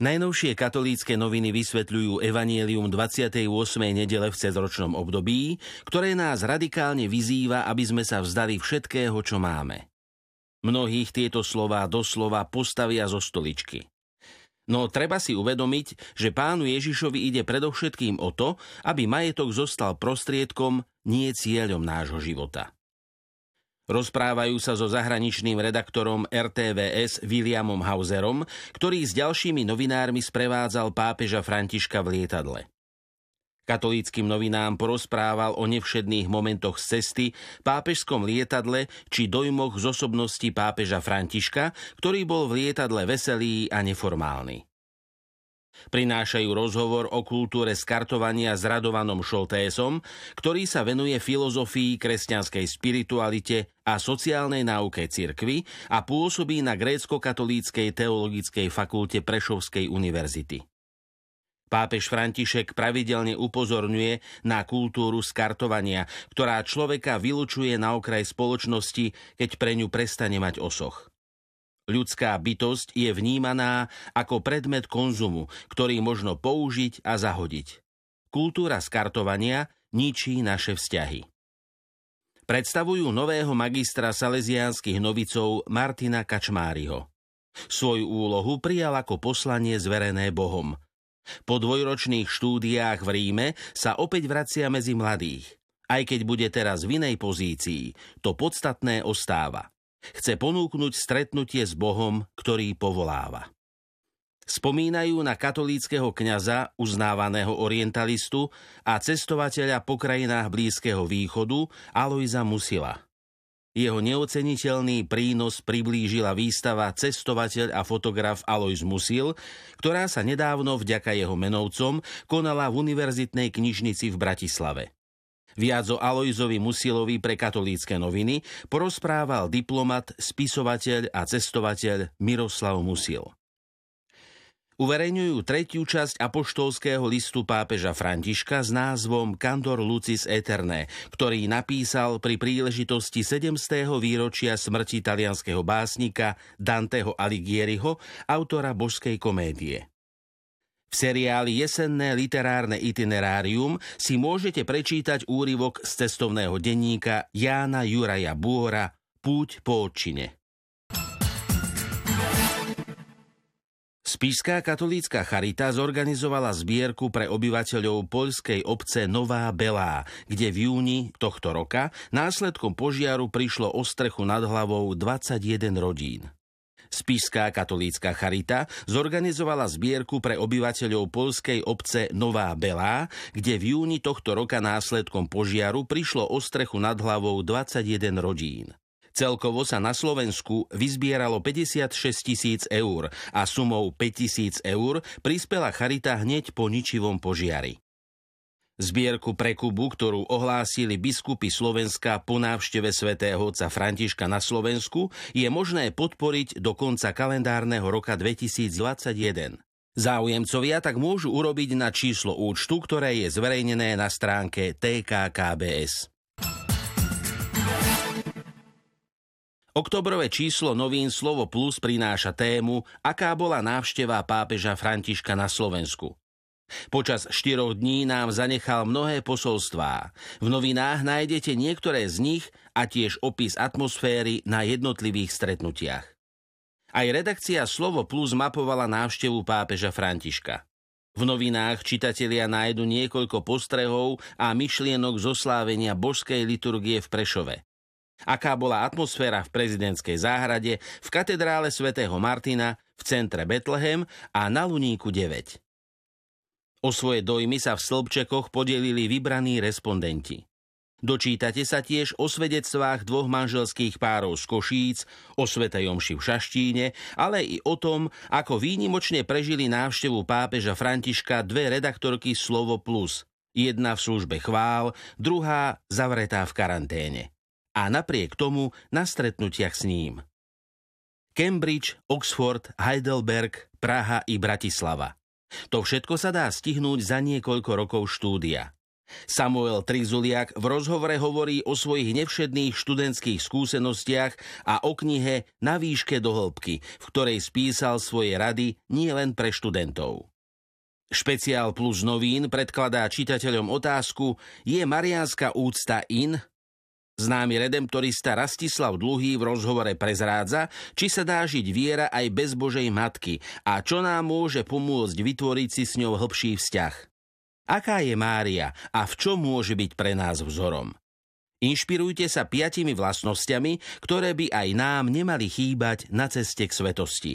Najnovšie katolícke noviny vysvetľujú evanielium 28. nedele v cezročnom období, ktoré nás radikálne vyzýva, aby sme sa vzdali všetkého, čo máme. Mnohých tieto slová doslova postavia zo stoličky. No treba si uvedomiť, že pánu Ježišovi ide predovšetkým o to, aby majetok zostal prostriedkom, nie cieľom nášho života. Rozprávajú sa so zahraničným redaktorom RTVS Williamom Hauserom, ktorý s ďalšími novinármi sprevádzal pápeža Františka v lietadle. Katolíckým novinám porozprával o nevšedných momentoch z cesty, pápežskom lietadle či dojmoch z osobnosti pápeža Františka, ktorý bol v lietadle veselý a neformálny. Prinášajú rozhovor o kultúre skartovania s Radovanom Šoltésom, ktorý sa venuje filozofii, kresťanskej spiritualite a sociálnej náuke cirkvy a pôsobí na grécko-katolíckej teologickej fakulte Prešovskej univerzity. Pápež František pravidelne upozorňuje na kultúru skartovania, ktorá človeka vylučuje na okraj spoločnosti, keď pre ňu prestane mať osoch. Ľudská bytosť je vnímaná ako predmet konzumu, ktorý možno použiť a zahodiť. Kultúra skartovania ničí naše vzťahy. Predstavujú nového magistra salesiánskych novicov Martina Kačmáriho. Svoju úlohu prijal ako poslanie zverené Bohom. Po dvojročných štúdiách v Ríme sa opäť vracia medzi mladých. Aj keď bude teraz v inej pozícii, to podstatné ostáva. Chce ponúknuť stretnutie s Bohom, ktorý povoláva. Spomínajú na katolíckého kňaza, uznávaného orientalistu a cestovateľa po krajinách Blízkeho východu Alojza Musila. Jeho neoceniteľný prínos priblížila výstava cestovateľ a fotograf Alois Musil, ktorá sa nedávno vďaka jeho menovcom konala v Univerzitnej knižnici v Bratislave. Viac o Alojzovi Musilovi pre katolícke noviny porozprával diplomat, spisovateľ a cestovateľ Miroslav Musil. Uverejňujú tretiu časť apoštolského listu pápeža Františka s názvom Candor Lucis Eterne, ktorý napísal pri príležitosti 7. výročia smrti talianského básnika Danteho Alighieriho, autora božskej komédie. V seriáli Jesenné literárne itinerárium si môžete prečítať úryvok z cestovného denníka Jána Juraja Búhora Púť po odčine. Spišská katolícka charita zorganizovala zbierku pre obyvateľov poľskej obce Nová Belá, kde v júni tohto roka následkom požiaru prišlo o strechu nad hlavou 21 rodín. Spišská katolícka charita zorganizovala zbierku pre obyvateľov polskej obce Nová Belá, kde v júni tohto roka následkom požiaru prišlo o strechu nad hlavou 21 rodín. Celkovo sa na Slovensku vyzbieralo 56 tisíc eur a sumou 5 tisíc eur prispela Charita hneď po ničivom požiari. Zbierku pre Kubu, ktorú ohlásili biskupy Slovenska po návšteve svätého otca Františka na Slovensku, je možné podporiť do konca kalendárneho roka 2021. Záujemcovia tak môžu urobiť na číslo účtu, ktoré je zverejnené na stránke TKKBS. Oktobrové číslo novín Slovo Plus prináša tému, aká bola návšteva pápeža Františka na Slovensku. Počas štyroch dní nám zanechal mnohé posolstvá. V novinách nájdete niektoré z nich a tiež opis atmosféry na jednotlivých stretnutiach. Aj redakcia Slovo Plus mapovala návštevu pápeža Františka. V novinách čitatelia nájdu niekoľko postrehov a myšlienok zoslávenia božskej liturgie v Prešove. Aká bola atmosféra v prezidentskej záhrade, v katedrále svätého Martina, v centre Betlehem a na Luníku 9. O svoje dojmy sa v Slbčekoch podelili vybraní respondenti. Dočítate sa tiež o svedectvách dvoch manželských párov z Košíc, o Svetej Omši v Šaštíne, ale i o tom, ako výnimočne prežili návštevu pápeža Františka dve redaktorky Slovo Plus. Jedna v službe chvál, druhá zavretá v karanténe. A napriek tomu na stretnutiach s ním. Cambridge, Oxford, Heidelberg, Praha i Bratislava – to všetko sa dá stihnúť za niekoľko rokov štúdia. Samuel Trizuliak v rozhovore hovorí o svojich nevšedných študentských skúsenostiach a o knihe Na výške do hĺbky, v ktorej spísal svoje rady nie len pre študentov. Špeciál plus novín predkladá čitateľom otázku Je mariánska úcta in? Známy redemptorista Rastislav Dluhý v rozhovore prezrádza, či sa dá žiť viera aj bez Božej Matky a čo nám môže pomôcť vytvoriť si s ňou hĺbší vzťah. Aká je Mária a v čom môže byť pre nás vzorom? Inšpirujte sa piatimi vlastnosťami, ktoré by aj nám nemali chýbať na ceste k svetosti.